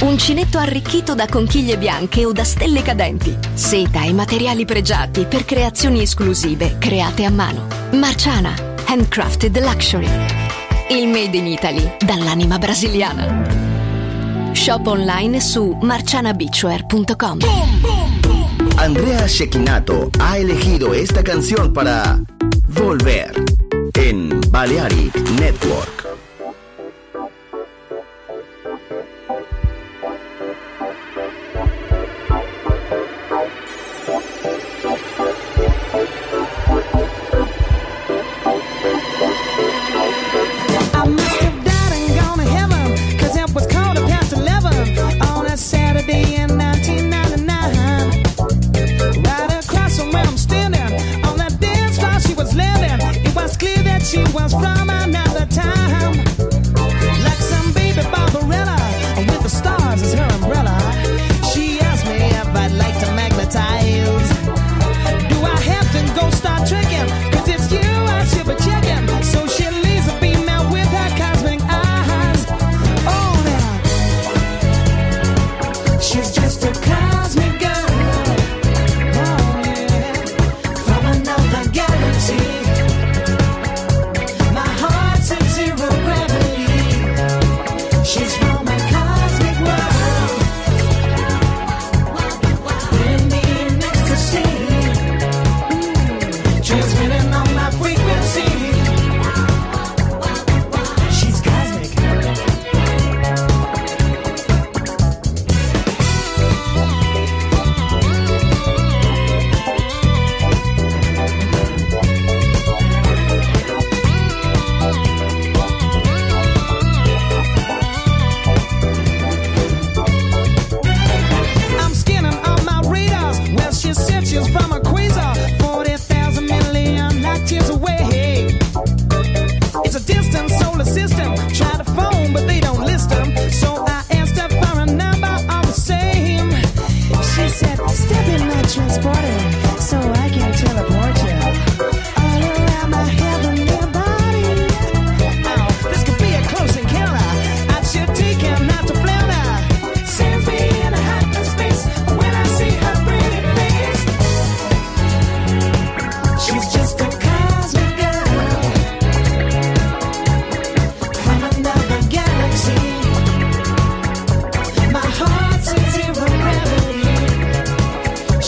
Uncinetto arricchito da conchiglie bianche o da stelle cadenti. Seta e materiali pregiati per creazioni esclusive create a mano. Marciana, handcrafted luxury. Il made in Italy dall'anima brasiliana. Shop online su marcianabeachwear.com. Andrea Shekinato ha elegido esta canción para Volver en Balearic Network.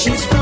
she's from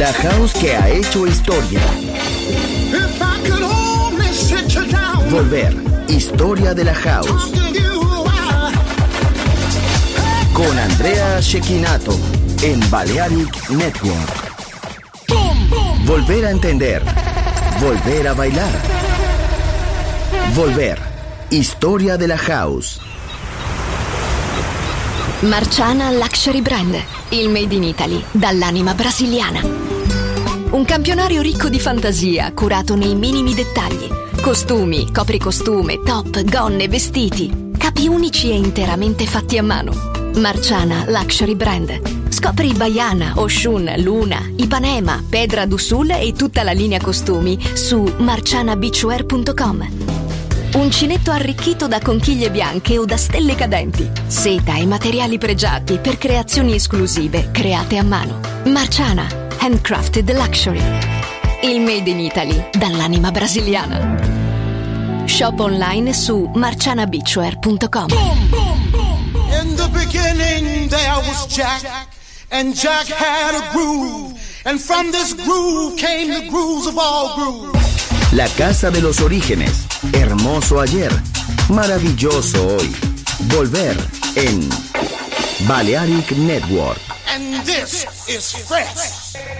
La house que ha hecho historia. Volver, historia de la house. Con Andrea Shekinato en Balearic Network. Volver a entender. Volver a bailar. Volver. Historia de la house. Marciana Luxury Brand, il Made in Italy, dall'anima brasiliana. Un campionario ricco di fantasia, curato nei minimi dettagli. Costumi, copricostume, top, gonne, vestiti. Capi unici e interamente fatti a mano. Marciana Luxury Brand. Scopri Baiana, Oshun, Luna, Ipanema, Pedra d'Usul e tutta la linea costumi su marcianabeachwear.com. Uncinetto arricchito da conchiglie bianche o da stelle cadenti. Seta e materiali pregiati per creazioni esclusive create a mano. Marciana Handcrafted Luxury. Il Made in Italy dall'anima brasiliana. Shop online su marcianabitware.com. In the beginning there was Jack, and Jack had a groove, and from this groove came the grooves of all grooves. La casa de los orígenes, hermoso ayer, maravilloso hoy. Volver en Balearic Network. And this is fresh.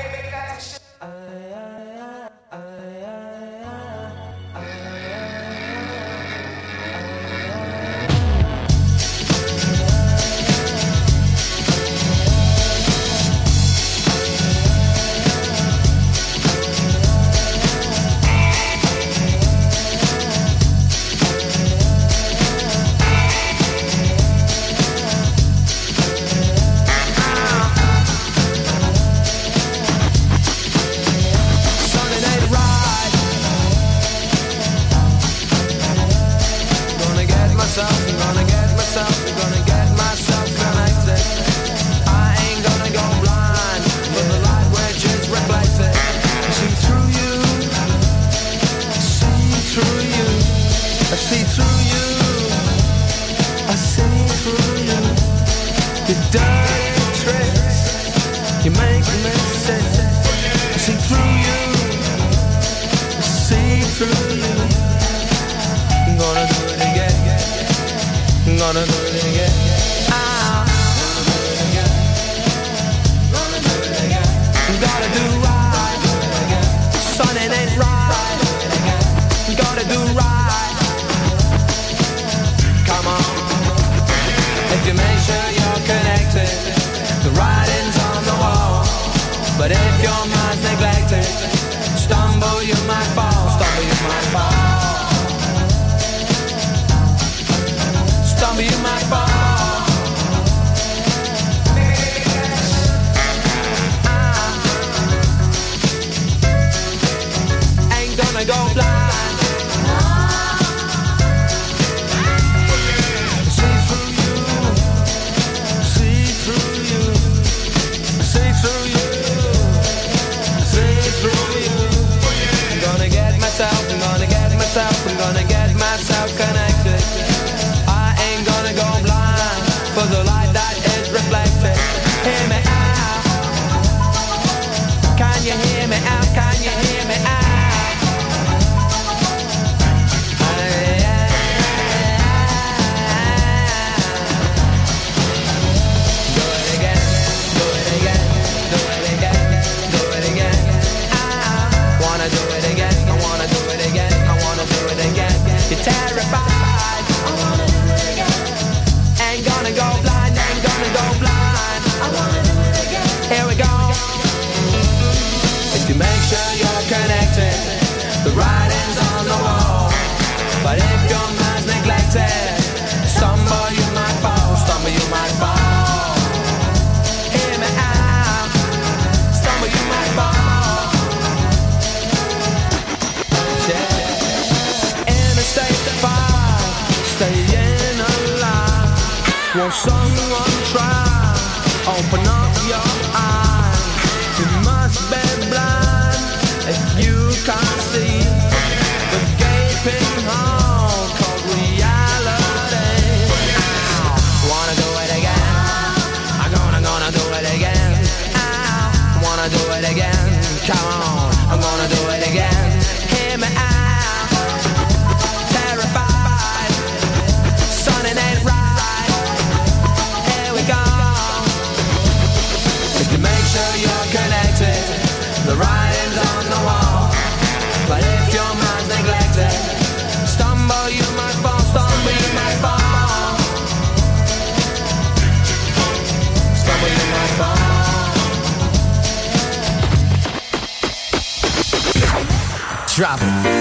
Drop it.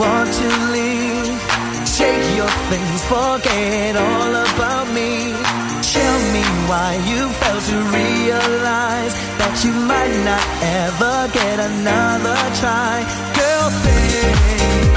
want to leave. Shake your things, forget all about me. Tell me why you failed to realize that you might not ever get another try. Girl, think.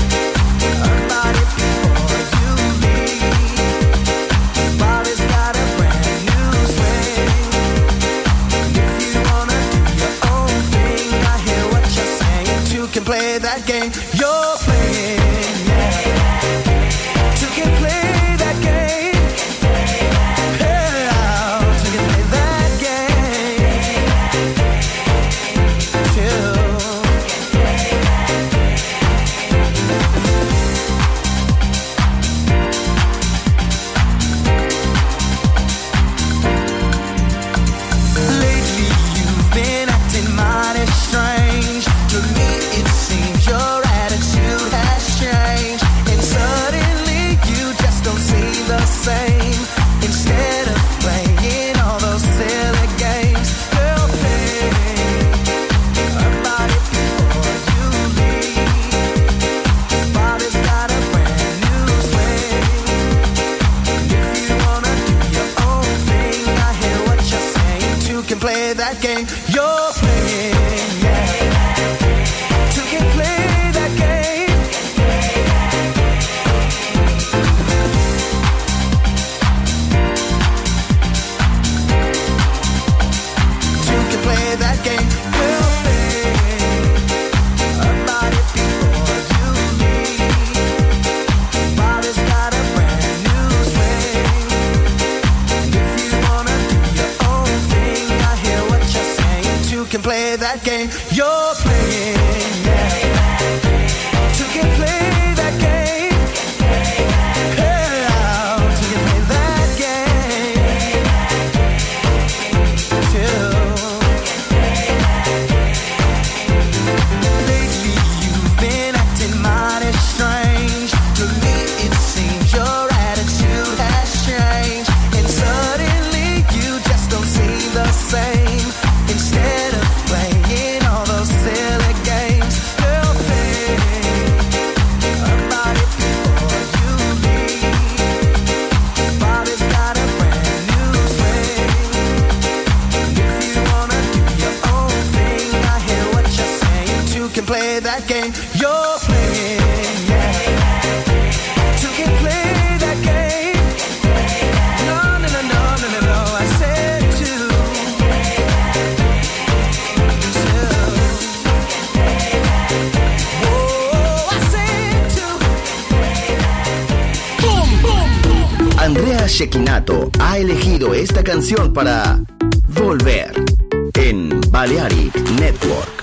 Network.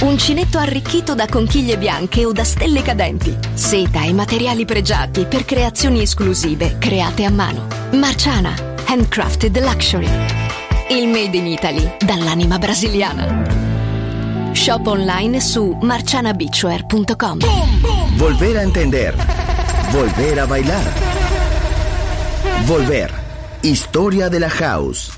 Uncinetto arricchito da conchiglie bianche o da stelle cadenti. Seta e materiali pregiati per creazioni esclusive create a mano. Marciana, handcrafted luxury. Il made in Italy dall'anima brasiliana. Shop online su marcianabeachwear.com. Volver a entender. Volver a bailar. Volver. Historia de la house.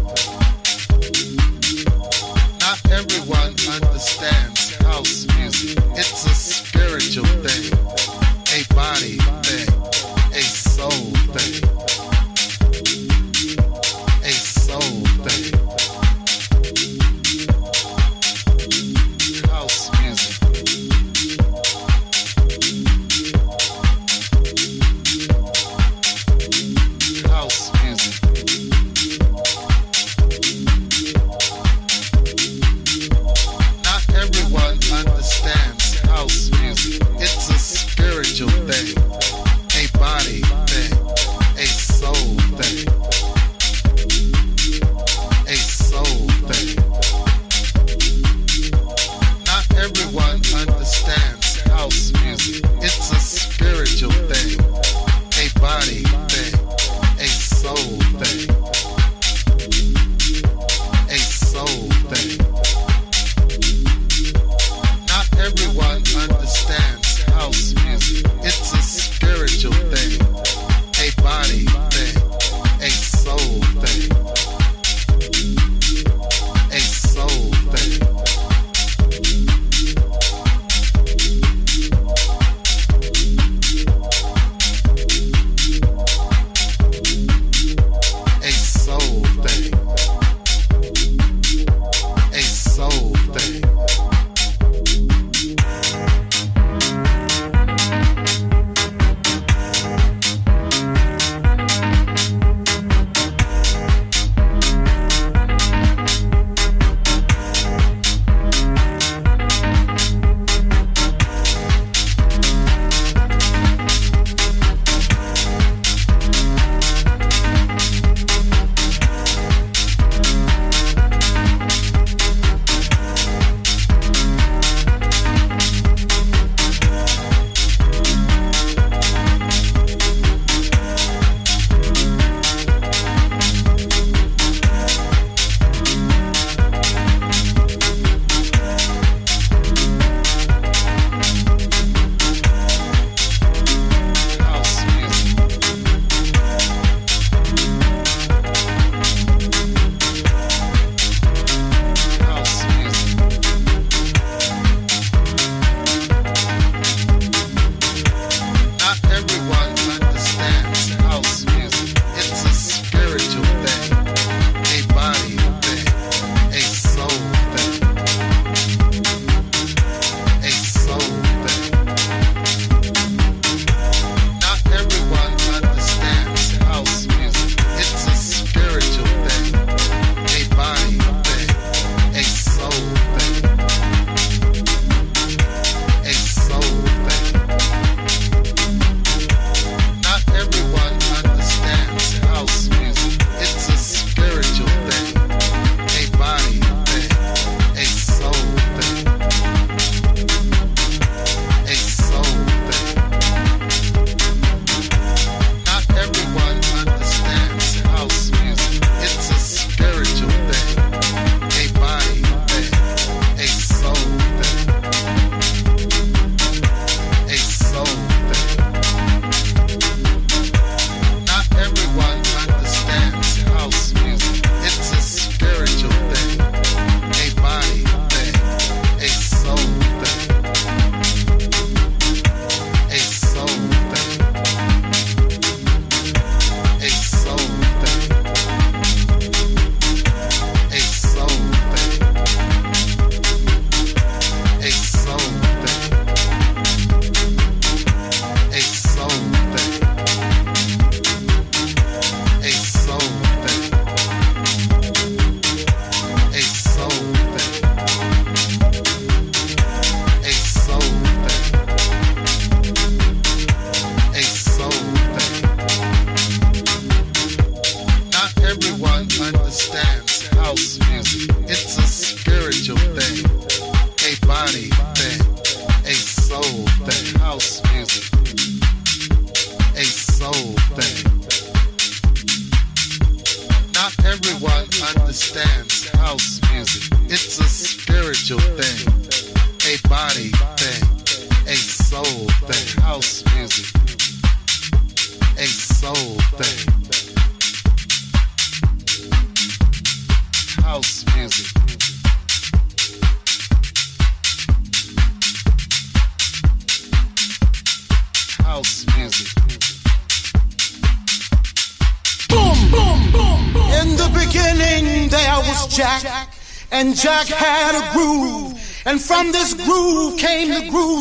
Everyone understands house music. It's a spiritual thing, a body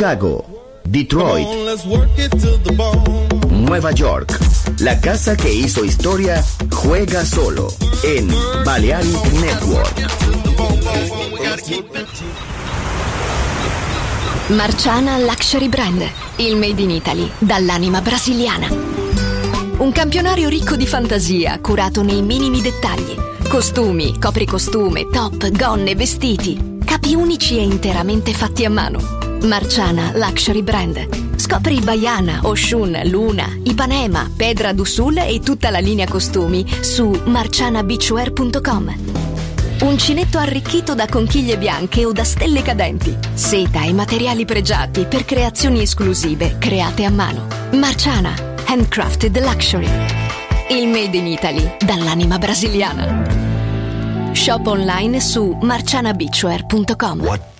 Chicago, Detroit. Nueva York. La casa que hizo historia juega solo en Balearic Network. Marciana Luxury Brand, il made in Italy dall'anima brasiliana. Un campionario ricco di fantasia, curato nei minimi dettagli. Costumi, copricostume, top, gonne, vestiti. Capi unici e interamente fatti a mano. Marciana Luxury Brand. Scopri Baiana, Oshun, Luna, Ipanema, Pedra d'Usul e tutta la linea costumi su marcianabeachwear.com. Uncinetto arricchito da conchiglie bianche o da stelle cadenti. Seta e materiali pregiati per creazioni esclusive create a mano. Marciana, handcrafted luxury. Il made in Italy dall'anima brasiliana. Shop online su marcianabeachwear.com.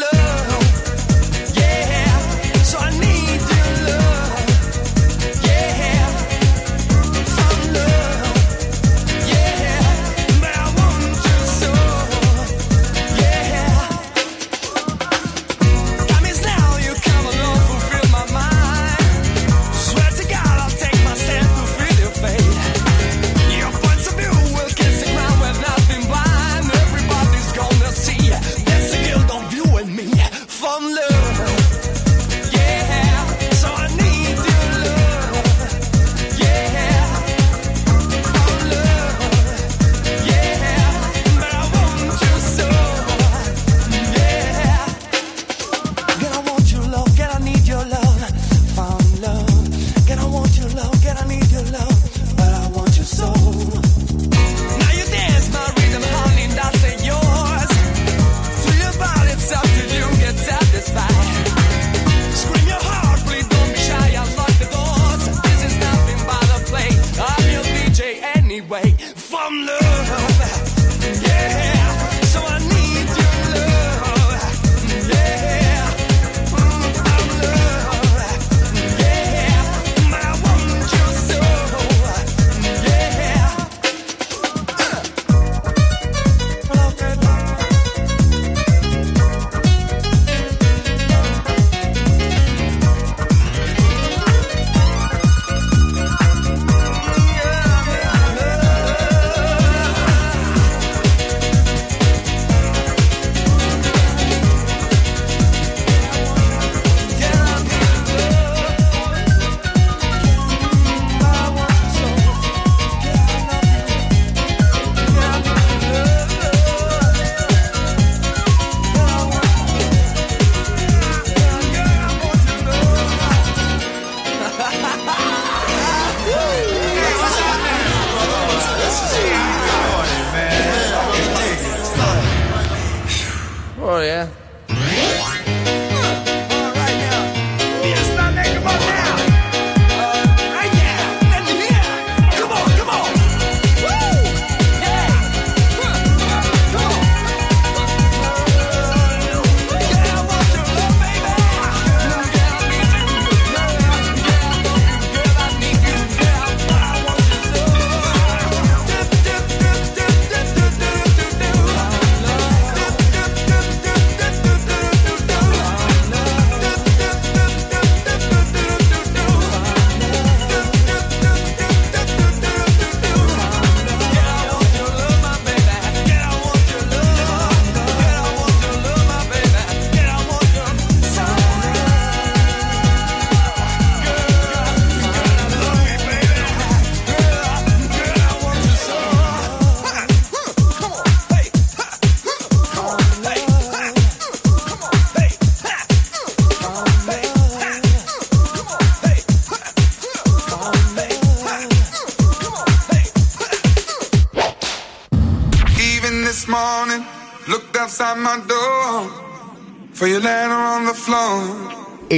love.